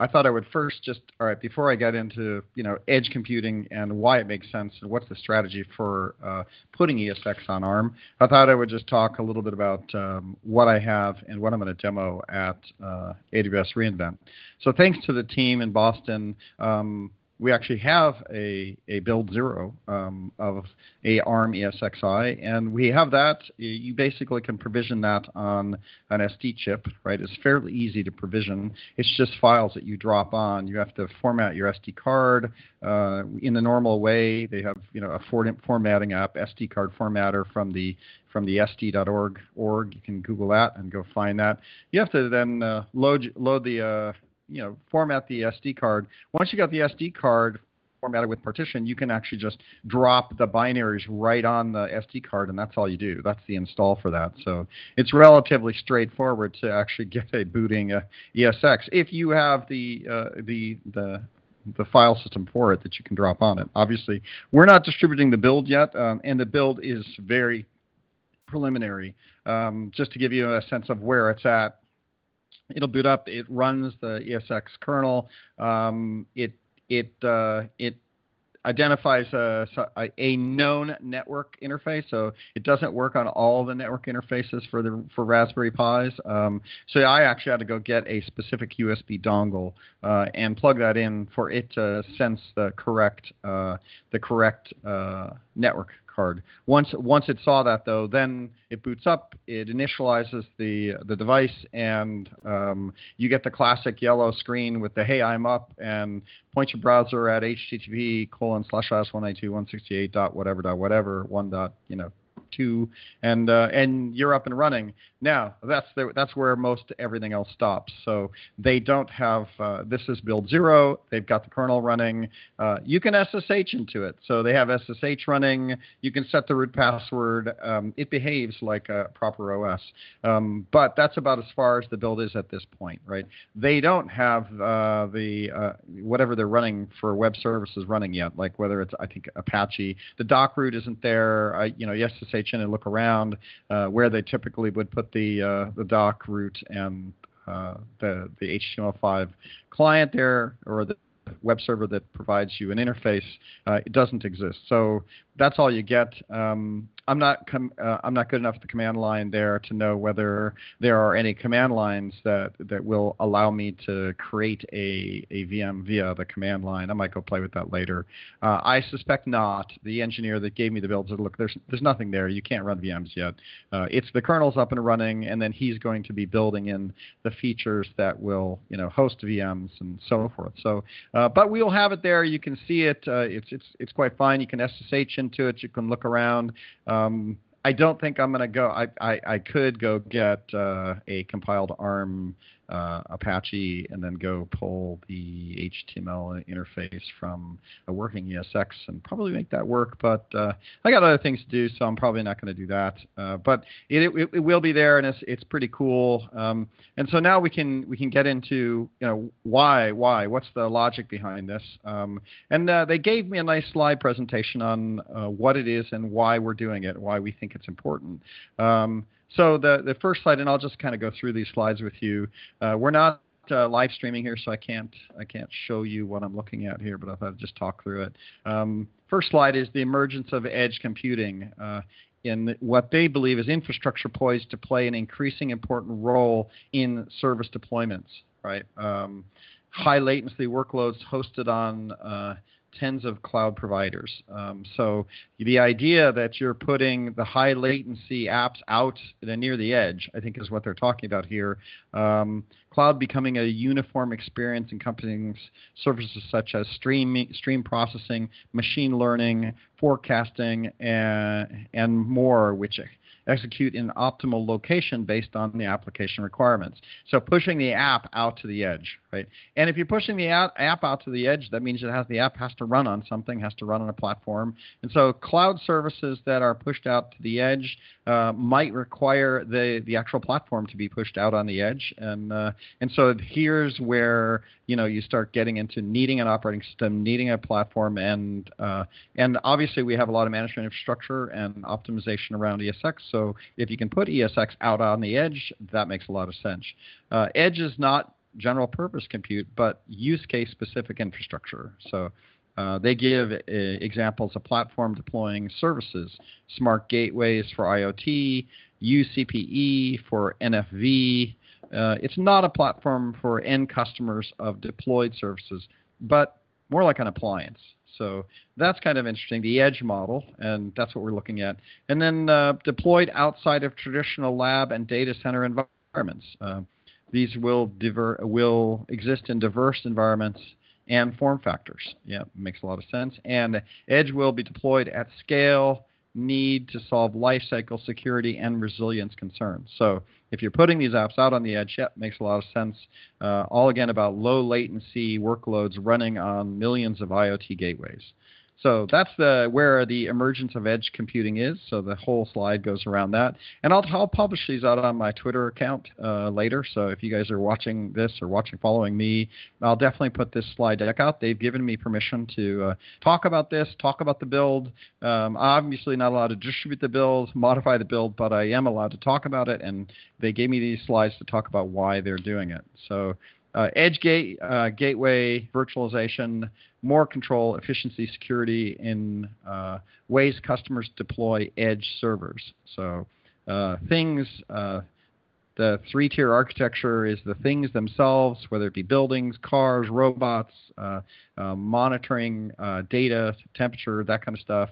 I thought I would first just all right before I get into you know edge computing and why it makes sense and what's the strategy for uh, putting ESX on ARM. I thought I would just talk a little bit about um, what I have and what I'm going to demo at uh, AWS reInvent. So thanks to the team in Boston. Um, we actually have a, a build zero um, of a ARM ESXi, and we have that. You basically can provision that on an SD chip, right? It's fairly easy to provision. It's just files that you drop on. You have to format your SD card uh, in the normal way. They have you know a formatting app, SD card formatter from the from the sd.org org. You can Google that and go find that. You have to then uh, load load the uh, you know format the SD card. Once you got the SD card formatted with partition, you can actually just drop the binaries right on the SD card, and that's all you do. That's the install for that. So it's relatively straightforward to actually get a booting uh, ESX if you have the uh, the the the file system for it that you can drop on it. Obviously, we're not distributing the build yet, um, and the build is very preliminary. Um, just to give you a sense of where it's at, it'll boot up. It runs the ESX kernel. Um, it it uh, it identifies a, a, known network interface, so it doesn't work on all the network interfaces for the for Raspberry Pis. Um, so I actually had to go get a specific USB dongle uh, and plug that in for it to sense the correct uh, the correct uh, network card. Once once it saw that though, then it boots up, it initializes the the device, and um, you get the classic yellow screen with the "Hey, I'm up," and point your browser at http colon slash slash one ninety two one sixty eight dot whatever dot whatever one dot you know two, and uh, and you're up and running. Now that's the, that's where most everything else stops. So they don't have uh, this is build zero. They've got the kernel running. Uh, you can SSH into it. So they have SSH running. You can set the root password. Um, it behaves like a proper OS. Um, but that's about as far as the build is at this point, right? They don't have uh, the uh, whatever they're running for web services running yet, like whether it's I think Apache. The doc root isn't there. you know, SSH in and look around uh, where they typically would put the uh, the doc root and uh, the the HTML5 client there or the web server that provides you an interface, uh, it doesn't exist. So that's all you get. Um, I'm not com- uh, I'm not good enough at the command line there to know whether there are any command lines that that will allow me to create a, a VM via the command line. I might go play with that later. Uh, I suspect not. The engineer that gave me the build said, look, there's there's nothing there. You can't run VMs yet. Uh, it's the kernel's up and running, and then he's going to be building in the features that will you know host VMs and so forth. So, uh, but we'll have it there. You can see it. Uh, it's it's it's quite fine. You can SSH into it. You can look around. Um, I don't think I'm going to go. I, I, I could go get uh, a compiled ARM uh, Apache and then go pull the HTML interface from a working ESX and probably make that work. But uh, I got other things to do, so I'm probably not going to do that. Uh, but it, it, it, will be there, and it's, it's pretty cool. Um, and so now we can we can get into you know why why what's the logic behind this. Um, and uh, they gave me a nice slide presentation on uh, what it is and why we're doing it, why we think it's important. Um, so the, the first slide, and I'll just kind of go through these slides with you. Uh, we're not uh, live streaming here, so I can't I can't show you what I'm looking at here, but I thought I'd just talk through it. Um, first slide is the emergence of edge computing uh, in what they believe is infrastructure poised to play an increasing important role in service deployments. Right, um, high latency workloads hosted on uh, tens of cloud providers. Um, so the idea that you're putting the high latency apps out near the edge, I think, is what they're talking about here. Um, cloud becoming a uniform experience encompassing services such as stream stream processing, machine learning, forecasting, and, and more, which execute in optimal location based on the application requirements. So pushing the app out to the edge, right? And if you're pushing the app out to the edge, that means it has the app has to run on something, has to run on a platform. And so cloud services that are pushed out to the edge uh, might require the the actual platform to be pushed out on the edge. And uh, and so here's where you know you start getting into needing an operating system, needing a platform, and uh, and obviously we have a lot of management infrastructure and optimization around ESX. So if you can put ESX out on the edge, that makes a lot of sense. Uh, edge is not general purpose compute, but use case specific infrastructure. So uh, they give uh, examples of platform deploying services, smart gateways for IoT, UCPE for NFV. Uh, it's not a platform for end customers of deployed services, but more like an appliance. So that's kind of interesting, the edge model, and that's what we're looking at. And then uh, deployed outside of traditional lab and data center environments. Uh, these will diver- will exist in diverse environments and form factors. Yeah, makes a lot of sense. And Edge will be deployed at scale, need to solve lifecycle security and resilience concerns. So if you're putting these apps out on the edge, it makes a lot of sense. Uh, all again about low latency workloads running on millions of IoT gateways. So that's the where the emergence of edge computing is. So the whole slide goes around that, and I'll, I'll publish these out on my Twitter account uh, later. So if you guys are watching this or watching following me, I'll definitely put this slide deck out. They've given me permission to uh, talk about this, talk about the build. Um, obviously not allowed to distribute the build, modify the build, but I am allowed to talk about it, and they gave me these slides to talk about why they're doing it. So uh, edge gate, uh, gateway, virtualization, more control, efficiency, security in uh, ways customers deploy edge servers. So uh, things, uh, the three-tier architecture is the things themselves, whether it be buildings, cars, robots, uh, monitoring data, temperature, that kind of stuff.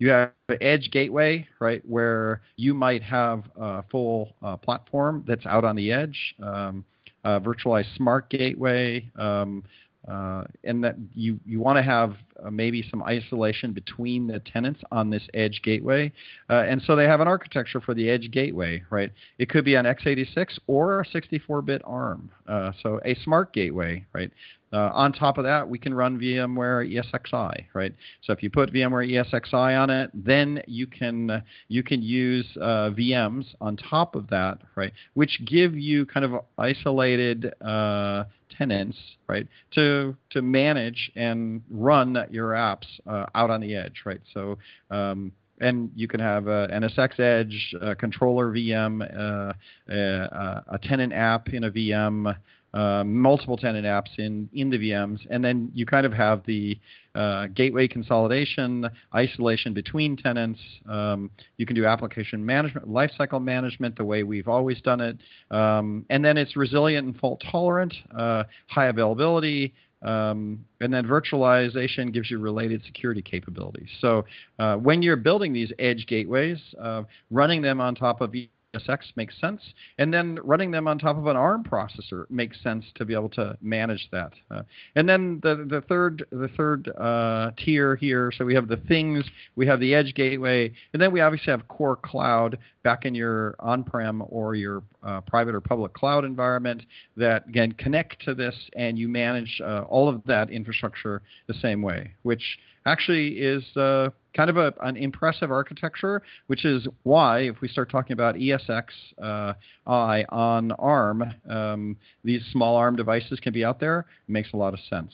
you have edge gateway, right, where you might have a full platform that's out on the edge. Um, virtualized smart gateway, um, uh, and that you, you want to have uh, maybe some isolation between the tenants on this edge gateway. Uh, and so they have an architecture for the edge gateway, right? It could be an x86 or a 64-bit ARM. Uh, so a smart gateway, right? Uh, on top of that, we can run VMware ESXi, right? So if you put VMware ESXi on it, then you can uh, you can use VMs on top of that, right? Which give you kind of isolated tenants, right, to to manage and run your apps uh, out on the edge, right? So um, and you can have a NSX Edge, a controller VM, uh, a, a, tenant app in a VM, uh, multiple tenant apps in, in the VMs, and then you kind of have the uh, gateway consolidation, isolation between tenants. Um, you can do application management, lifecycle management the way we've always done it, um, and then it's resilient and fault tolerant, uh, high availability. Um, and then virtualization gives you related security capabilities. So uh, when you're building these edge gateways, uh, running them on top of ESX makes sense, and then running them on top of an ARM processor makes sense to be able to manage that. Uh, and then the the third the third uh, tier here, so we have the things, we have the edge gateway, and then we obviously have core cloud back in your on-prem or your uh, private or public cloud environment that again connect to this, and you manage uh, all of that infrastructure the same way, which actually is uh, kind of a, an impressive architecture, which is why if we start talking about ESX uh, I on ARM, um, these small ARM devices can be out there. It makes a lot of sense.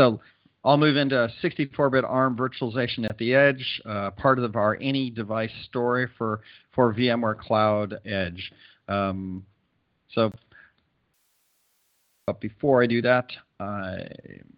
So I'll move into 64-bit ARM virtualization at the edge, uh, part of our any device story for, for VMware Cloud Edge. Um, so but before I do that, I'm